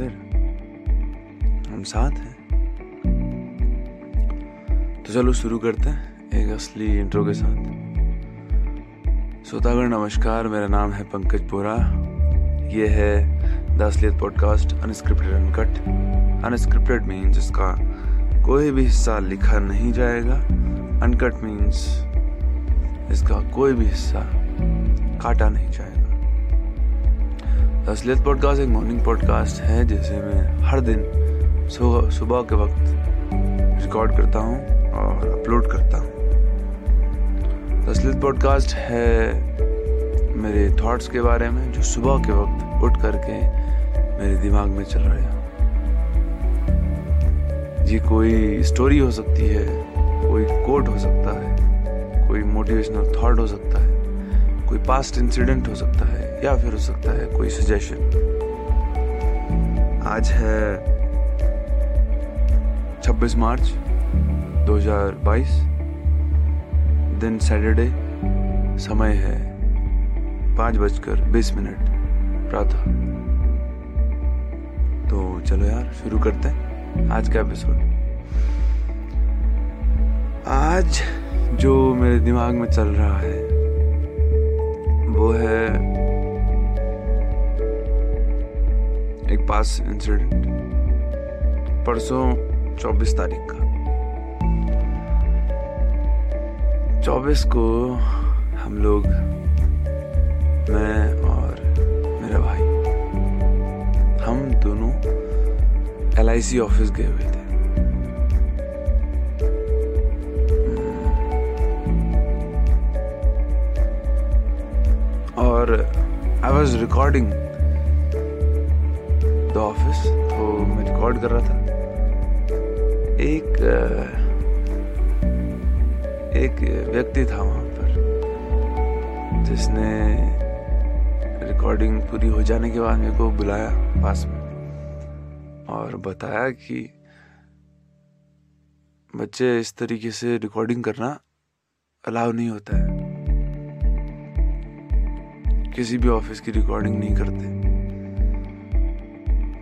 फिर हम साथ हैं। तो चलो शुरू करते हैं एक असली इंट्रो के साथ। श्रोतागण, नमस्कार, मेरा नाम है पंकज बोरा। ये है the Asliyat podcast unscripted uncut unscripted means इसका कोई भी हिस्सा लिखा नहीं जाएगा। अनकट मीन्स इसका कोई भी हिस्सा काटा नहीं जाएगा। असलियत पॉडकास्ट एक मॉर्निंग पॉडकास्ट है, जिसे मैं हर दिन सुबह के वक्त रिकॉर्ड करता हूँ और अपलोड करता हूँ। असलियत पॉडकास्ट है मेरे थॉट्स के बारे में, जो सुबह के वक्त उठ करके मेरे दिमाग में चल रहे हैं। ये कोई स्टोरी हो सकती है, कोई कोट हो सकता है, कोई मोटिवेशनल थॉट हो सकता है, कोई पास्ट इंसिडेंट हो सकता है। या फिर हो सकता है कोई सजेशन आज है 26 मार्च 2022 दिन सैटरडे। समय है पाँच बजकर बीस मिनट। प्रातः। तो चलो यार, शुरू करते हैं आज का एपिसोड आज जो मेरे दिमाग में चल रहा है, वो है एक पास इंसिडेंट परसों 24 तारीख का। 24 को हम लोग, मैं और मेरा भाई, हम दोनों एलआईसी ऑफ़िस गए हुए थे। और I was recording the office तो मैं रिकॉर्ड कर रहा था। एक एक व्यक्ति था वहाँ पर, जिसने रिकॉर्डिंग पूरी हो जाने के बाद मेरे को बुलाया पास में और बताया कि बच्चे इस तरीके से रिकॉर्डिंग करना अलाउ नहीं होता है। किसी भी ऑफ़िस की रिकॉर्डिंग नहीं करते।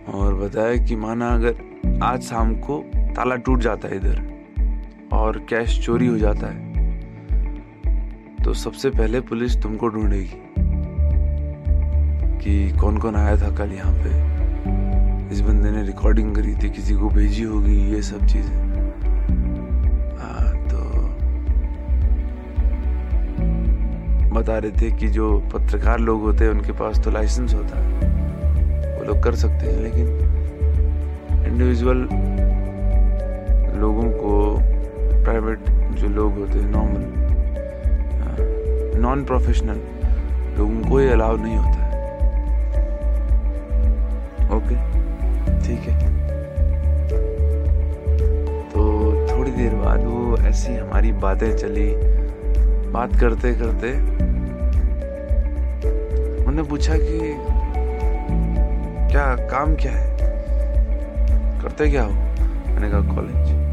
और बताया कि माना अगर आज शाम को ताला टूट जाता है इधर और कैश चोरी हो जाता है तो सबसे पहले पुलिस तुमको ढूंढेगी कि कौन कौन आया था कल यहाँ पे। इस बंदे ने रिकॉर्डिंग करी थी, किसी को भेजी होगी, ये सब चीज़ें। तो बता रहे थे कि जो पत्रकार लोग होते हैं, उनके पास तो लाइसेंस होता है। लोग कर सकते हैं, लेकिन इंडिविजुअल लोगों को प्राइवेट जो लोग होते हैं नॉर्मल नॉन प्रोफेशनल लोगों को ये अलाउ नहीं होता है। ओके ठीक है। तो थोड़ी देर बाद वो ऐसी हमारी बातें चली। बात करते करते उन्होंने पूछा कि क्या काम क्या है? करते क्या हो? मैंने कहा कॉलेज.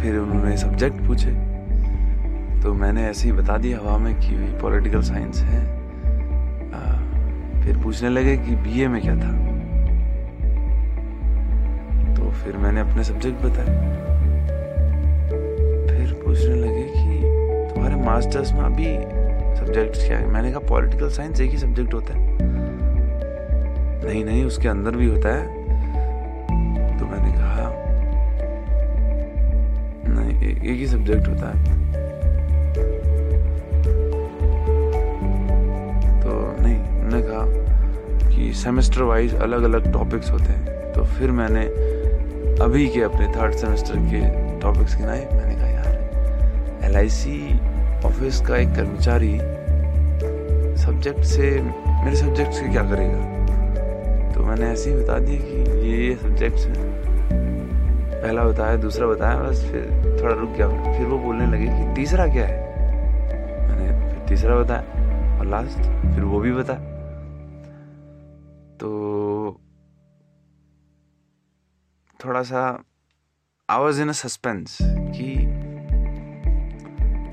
फिर उन्होंने सब्जेक्ट पूछे। तो मैंने ऐसे ही बता दिया हवा में कि पॉलिटिकल साइंस है। आ, फिर पूछने लगे कि बीए में क्या था। तो फिर मैंने अपने सब्जेक्ट बताए। फिर पूछने लगे कि तुम्हारे मास्टर्स में अभी सब्जेक्ट क्या है? मैंने कहा पॉलिटिकल साइंस एक ही सब्जेक्ट होता है. नहीं नहीं, उसके अंदर भी होता है। तो मैंने कहा, नहीं एक ही सब्जेक्ट होता है। तो नहीं, उन्होंने कहा कि सेमेस्टर वाइज अलग अलग टॉपिक्स होते हैं। तो फिर मैंने अभी के अपने थर्ड सेमेस्टर के टॉपिक्स गिनाए। मैंने कहा, यार एल ऑफ़िस का एक कर्मचारी सब्जेक्ट से, मेरे सब्जेक्ट से क्या करेगा? तो मैंने ऐसे ही बता दिया कि ये ये सब्जेक्ट्स हैं। पहला बताया, दूसरा बताया, बस फिर थोड़ा रुक गया। फिर वो बोलने लगे कि तीसरा क्या है? मैंने फिर तीसरा बताया और लास्ट फिर वो भी बताया। तो थोड़ा सा आई वॉज़ इन सस्पेंस कि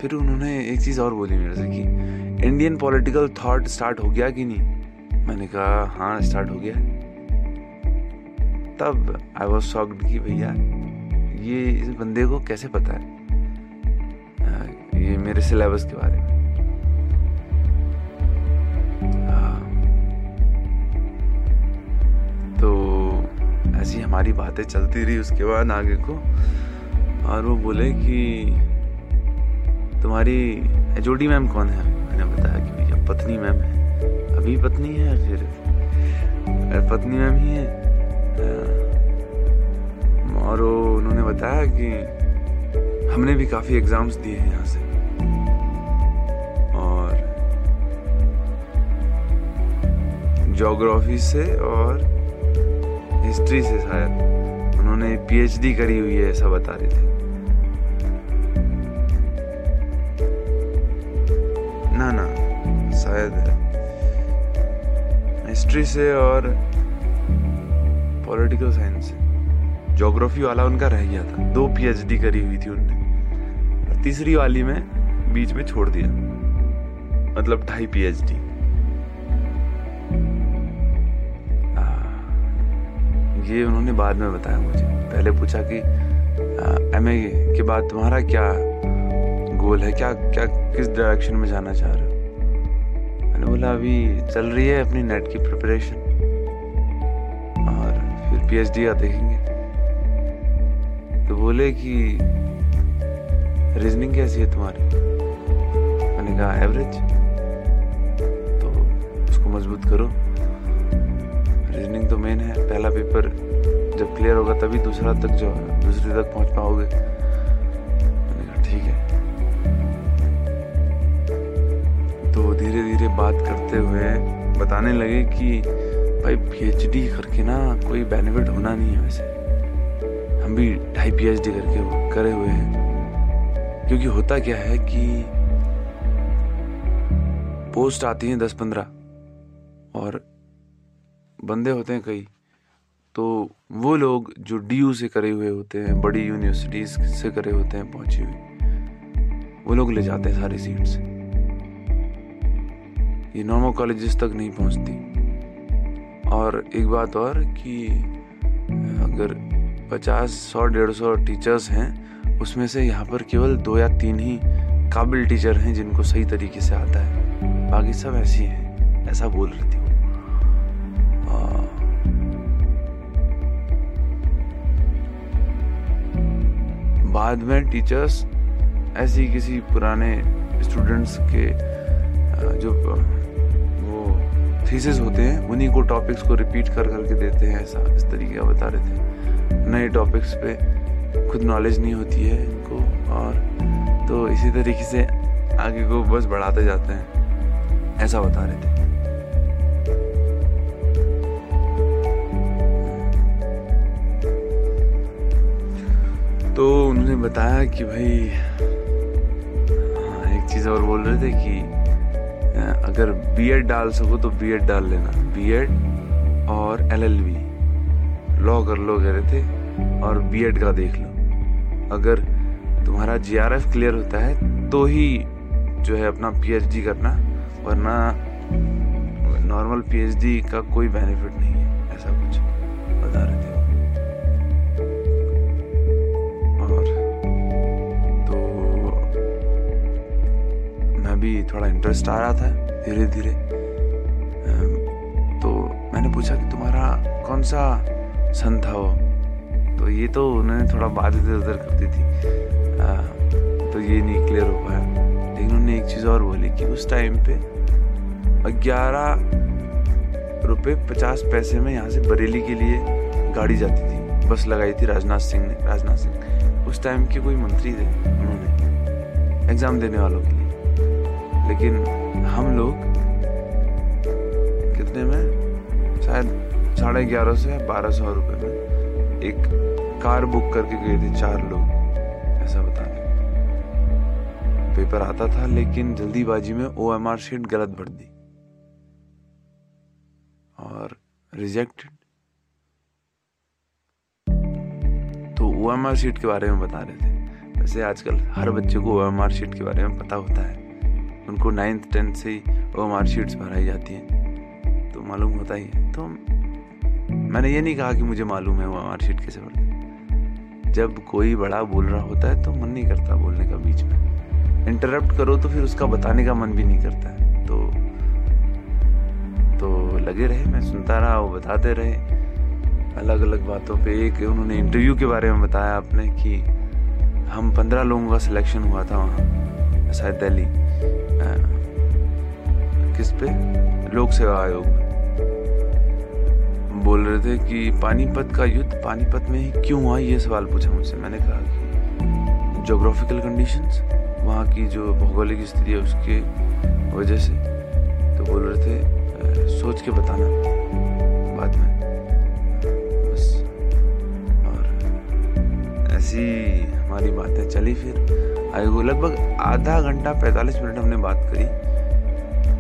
फिर उन्होंने एक चीज़ और बोली मेरे से कि इंडियन पॉलिटिकल थॉट स्टार्ट हो गया कि नहीं? मैंने कहा हाँ स्टार्ट हो गया तब आई वॉज़ शॉक्ड कि भैया, ये इस बंदे को कैसे पता है? ये मेरे सिलेबस के बारे में। तो ऐसी हमारी बातें चलती रही उसके बाद आगे को, और वो बोले कि तुम्हारी एचओडी मैम कौन है? मैंने बताया कि भैया पत्नी मैम है। अभी पत्नी है फिर पत्नी मैम ही है। और उन्होंने बताया कि हमने भी काफ़ी एग्ज़ाम्स दिए हैं यहाँ से। और जोग्राफी से और हिस्ट्री से शायद उन्होंने पीएचडी करी हुई है, ऐसा बता रहे थे। शायद हिस्ट्री से और पॉलिटिकल साइंस से। जोग्राफी वाला उनका रह गया था। दो पीएचडी करी हुई थी उनने। और तीसरी वाली में बीच में छोड़ दिया। मतलब ढाई पीएचडी ये उन्होंने बाद में बताया मुझे। पहले पूछा कि एमए के बाद तुम्हारा क्या गोल है? क्या क्या, किस डायरेक्शन में जाना चाह रहे हो? मैंने बोला अभी चल रही है अपनी नेट की प्रिपरेशन और फिर पीएचडी का देखेंगे। तो बोले कि रीजनिंग कैसी है तुम्हारी? मैंने कहा एवरेज तो उसको मज़बूत करो। रीजनिंग तो मेन है। पहला पेपर जब क्लियर होगा तभी दूसरा तक जो, दूसरे तक पहुँच पाओगे। तो धीरे धीरे बात करते हुए बताने लगे कि भाई पीएचडी करके ना कोई बेनिफिट होना नहीं है वैसे। हम भी ढाई पी करके करे हुए हैं। क्योंकि होता क्या है कि पोस्ट आती हैं दस पंद्रह और बंदे होते हैं कई। तो वो लोग जो डीयू से करे हुए होते हैं, बड़ी यूनिवर्सिटीज से करे होते हैं पहुँचे हुए वो लोग ले जाते हैं सारी सीट्स ये नॉर्मल कॉलेजेस तक नहीं पहुँचती। और एक बात और कि, अगर पचास सौ डेढ़ सौ टीचर्स हैं, उसमें से यहाँ पर केवल दो या तीन ही काबिल टीचर हैं जिनको सही तरीके से आता है। बाकी सब ऐसी हैं ऐसा बोल रही थी बाद में टीचर्स ऐसी किसी पुराने स्टूडेंट्स के जो थीसिस होते हैं उन्हीं को टॉपिक्स को रिपीट कर करके देते हैं ऐसा इस तरीके का बता रहे थे। नए टॉपिक्स पे खुद नॉलेज नहीं होती है इनको और तो इसी तरीके से आगे को बस बढ़ाते जाते हैं ऐसा बता रहे थे। तो उन्होंने बताया कि भाई हाँ, एक चीज़ और बोल रहे थे कि अगर बीएड डाल सको तो बीएड डाल लेना। बीएड और एल एल एलएलबी लॉ कर लो, कह रहे थे, और बीएड का देख लो। अगर तुम्हारा जीआरएफ क्लियर होता है तो ही जो है अपना पीएचडी करना, वरना नॉर्मल पीएचडी का कोई बेनिफिट नहीं है, ऐसा कुछ बता रहे थे। और तो मैं भी थोड़ा इंटरेस्ट आ रहा था। धीरे धीरे। तो मैंने पूछा कि तुम्हारा कौन सा सन था वो? तो ये तो उन्होंने थोड़ा बात इधर उधर कर दी थी। आ, तो ये नहीं क्लियर हो पाया। लेकिन उन्होंने एक चीज़ और बोली कि उस टाइम पे ग्यारह रुपये पचास पैसे में यहाँ से बरेली के लिए गाड़ी जाती थी। बस लगाई थी राजनाथ सिंह ने। राजनाथ सिंह उस टाइम के कोई मंत्री थे उन्होंने। एग्ज़ाम देने वालों के लिए। लेकिन हम लोग कितने में? शायद साढ़े ग्यारह से बारह सौ रुपये में एक कार बुक करके गए थे चार लोग, ऐसा बता रहे पेपर आता था, लेकिन जल्दीबाजी में ओ एम आर शीट गलत भर दी। और रिजेक्टेड तो ओ एम आर शीट के बारे में बता रहे थे। वैसे आजकल हर बच्चे को ओ एम आर शीट के बारे में पता होता है। उनको नाइन्थ टेंथ से ही ओ एम शीट्स भराई जाती हैं। तो मालूम होता ही है। तो मैंने ये नहीं कहा कि मुझे मालूम है वो एम शीट कैसे भरते जब कोई बड़ा बोल रहा होता है तो मन नहीं करता बोलने का बीच में। इंटरप्ट करो तो फिर उसका बताने का मन भी नहीं करता है। तो तो लगे रहे, मैं सुनता रहा, वो बताते रहे। अलग अलग बातों पे एक उन्होंने इंटरव्यू के बारे में बताया आपने कि हम पंद्रह लोगों का सिलेक्शन हुआ था वहाँ, शायद दिल्ली। किस पे? लोक सेवा आयोग। बोल रहे थे कि पानीपत का युद्ध पानीपत में ही क्यों हुआ, ये सवाल पूछा मुझसे। मैंने कहा कि जोग्राफिकल कंडीशंस वहाँ की जो भौगोलिक स्थिति है उसके वजह से। तो बोल रहे थे सोच के बताना। बाद में ऐसी हमारी बातें चली फिर। लगभग आधा घंटा पैंतालीस मिनट हमने बात करी।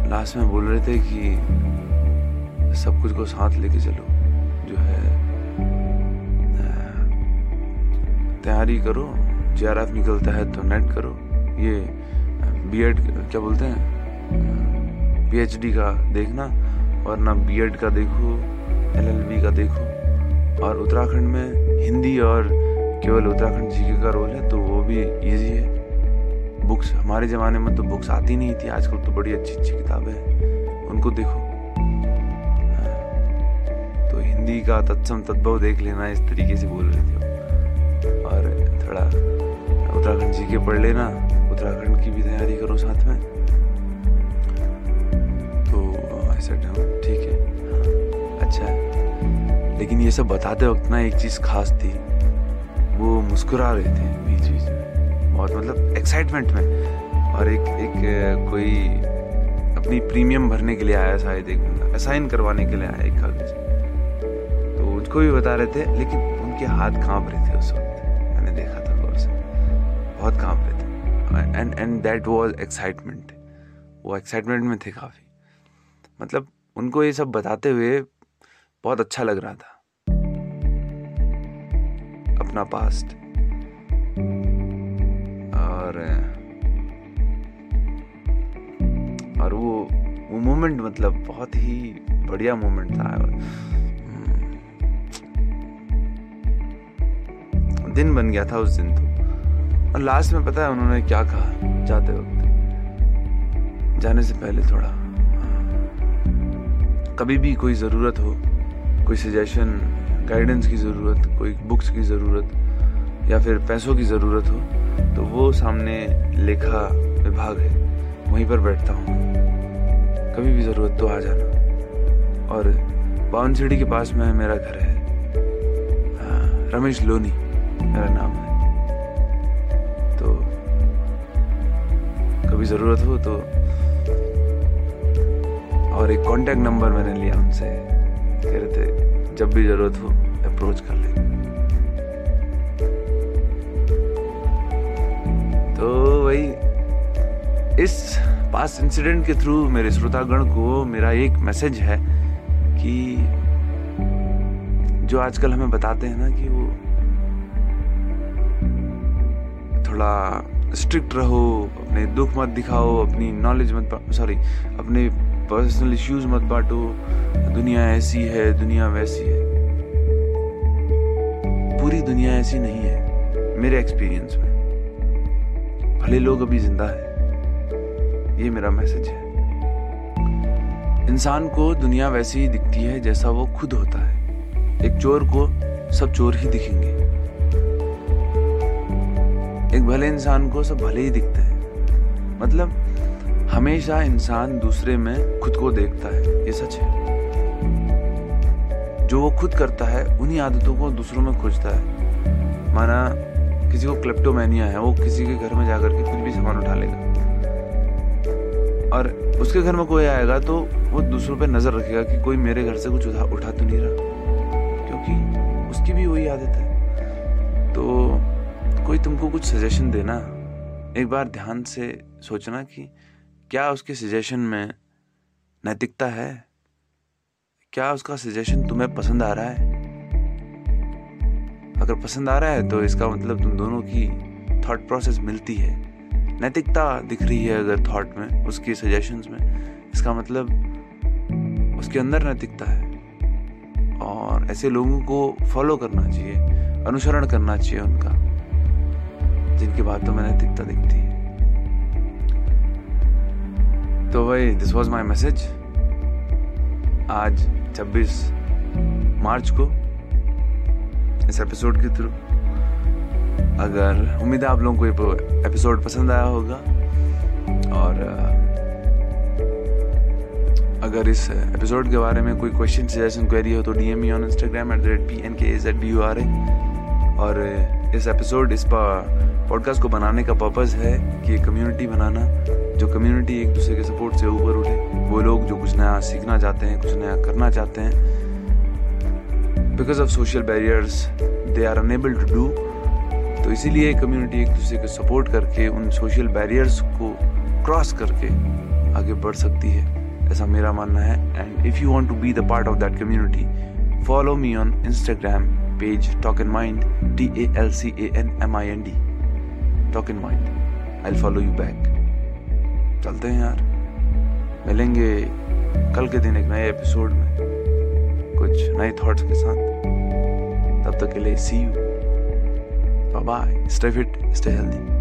लास्ट में बोल रहे थे कि सब कुछ को साथ लेके चलो। जो है तैयारी करो जे निकलता है तो नेट करो। ये बीएड क्या बोलते हैं? पीएचडी का देखना और ना बीएड का देखो एलएलबी का देखो। और उत्तराखंड में हिंदी और केवल उत्तराखंड जीके का रोल है तो वो भी इजी है। बुक्स हमारे ज़माने में तो बुक्स आती नहीं थी, आजकल तो बड़ी अच्छी अच्छी किताबें हैं। उनको देखो। तो हिंदी का तत्सम तद्भव देख लेना, इस तरीके से बोल रहे थे और थोड़ा उत्तराखंड जी के पढ़ लेना, उत्तराखंड की भी तैयारी करो साथ में। तो ऐसा ठीक है। हाँ। अच्छा। है लेकिन ये सब बताते वक्त ना एक चीज़ खास थी। वो मुस्कुरा रहे थे बीच बीच में। बहुत मतलब एक्साइटमेंट में। और एक एक कोई अपनी प्रीमियम भरने के लिए आया शायद एक असाइन करवाने के लिए आया एक कागज़ तो उसको भी बता रहे थे, लेकिन उनके हाथ काँप रहे थे उस वक्त। मैंने देखा था गौर से। बहुत काँप रहे थे। And and that was excitement वो एक्साइटमेंट में थे काफ़ी। मतलब उनको ये सब बताते हुए बहुत अच्छा लग रहा था। अपना पास्ट और और वो वो मोमेंट मतलब बहुत ही बढ़िया मोमेंट था। दिन बन गया था उस दिन तो। और लास्ट में पता है उन्होंने क्या कहा जाते वक्त? जाने से पहले थोड़ा कभी भी कोई ज़रूरत हो, कोई सजेशन गाइडेंस की ज़रूरत, कोई बुक्स की ज़रूरत, या फिर पैसों की ज़रूरत हो तो वो सामने लेखा विभाग है। वहीं पर बैठता हूँ। कभी भी ज़रूरत तो आ जाना। और बावन सीढ़ी के पास में मेरा घर है। रमेश लोनी, मेरा नाम है। तो कभी ज़रूरत हो तो और एक कांटेक्ट नंबर मैंने लिया उनसे। जब भी ज़रूरत हो अप्रोच कर ले। तो वही, इस पास इंसिडेंट के थ्रू मेरे श्रोतागण को मेरा एक मैसेज है कि जो आजकल हमें बताते हैं ना कि वो थोड़ा स्ट्रिक्ट रहो, अपने दुख मत दिखाओ, अपनी नॉलेज मत सॉरी अपने पर्सनल इश्यूज़ मत बांटो। दुनिया ऐसी है, दुनिया वैसी है। पूरी दुनिया ऐसी नहीं है, मेरे एक्सपीरियंस में। भले लोग अभी ज़िंदा है, ये मेरा मैसेज है। इंसान को दुनिया वैसी ही दिखती है जैसा वो खुद होता है। एक चोर को सब चोर ही दिखेंगे। एक भले इंसान को सब भले ही दिखते हैं। मतलब हमेशा इंसान दूसरे में खुद को देखता है, ये सच है। जो वो खुद करता है, उन्हीं आदतों को दूसरों में खोजता है। माना, किसी को क्लेप्टोमैनिया है, वो किसी के घर में जाकर के कुछ भी सामान उठा लेगा। और उसके घर में कोई आएगा तो वो दूसरों पे नज़र रखेगा कि कोई मेरे घर से कुछ उठा उठा तो नहीं रहा। क्योंकि उसकी भी वही आदत है। तो कोई तुमको कुछ सजेशन देना, एक बार ध्यान से सोचना कि क्या उसके सजेशन में नैतिकता है? क्या उसका सजेशन तुम्हें पसंद आ रहा है? अगर पसंद आ रहा है तो इसका मतलब तुम दोनों की थॉट प्रोसेस मिलती है। नैतिकता दिख रही है अगर थॉट में, उसके सजेशंस में। इसका मतलब उसके अंदर नैतिकता है। और ऐसे लोगों को फॉलो करना चाहिए, अनुसरण करना चाहिए उनका, जिनके बातों में नैतिकता दिखती है। तो भाई दिस वॉज़ माई मैसेज आज 26 मार्च को, इस एपिसोड के थ्रू अगर उम्मीद है आप लोगों को ये एपिसोड पसंद आया होगा, और अगर इस एपिसोड के बारे में कोई क्वेश्चन सजेशन क्वेरी हो तो D M on Instagram at the rate P N K A Z B U R A और इस एपिसोड इस पॉडकास्ट को बनाने का पर्पज़ है कि एक कम्युनिटी बनाना, जो कम्युनिटी एक दूसरे के सपोर्ट से ऊपर उठे। वो लोग जो कुछ नया सीखना चाहते हैं, कुछ नया करना चाहते हैं। Because of social barriers they are unable to do तो इसीलिए कम्युनिटी एक दूसरे को सपोर्ट करके, उन सोशल बैरियर्स को क्रॉस करके आगे बढ़ सकती है। ऐसा मेरा मानना है। And if you want to be the part of that community follow me on Instagram page talk in mind T A L C A N M I N D talk in mind I follow you back चलते हैं यार। मिलेंगे कल के दिन एक नए episode में। कुछ नए थॉट्स के साथ। तब तक के लिए see you bye stay fit stay healthy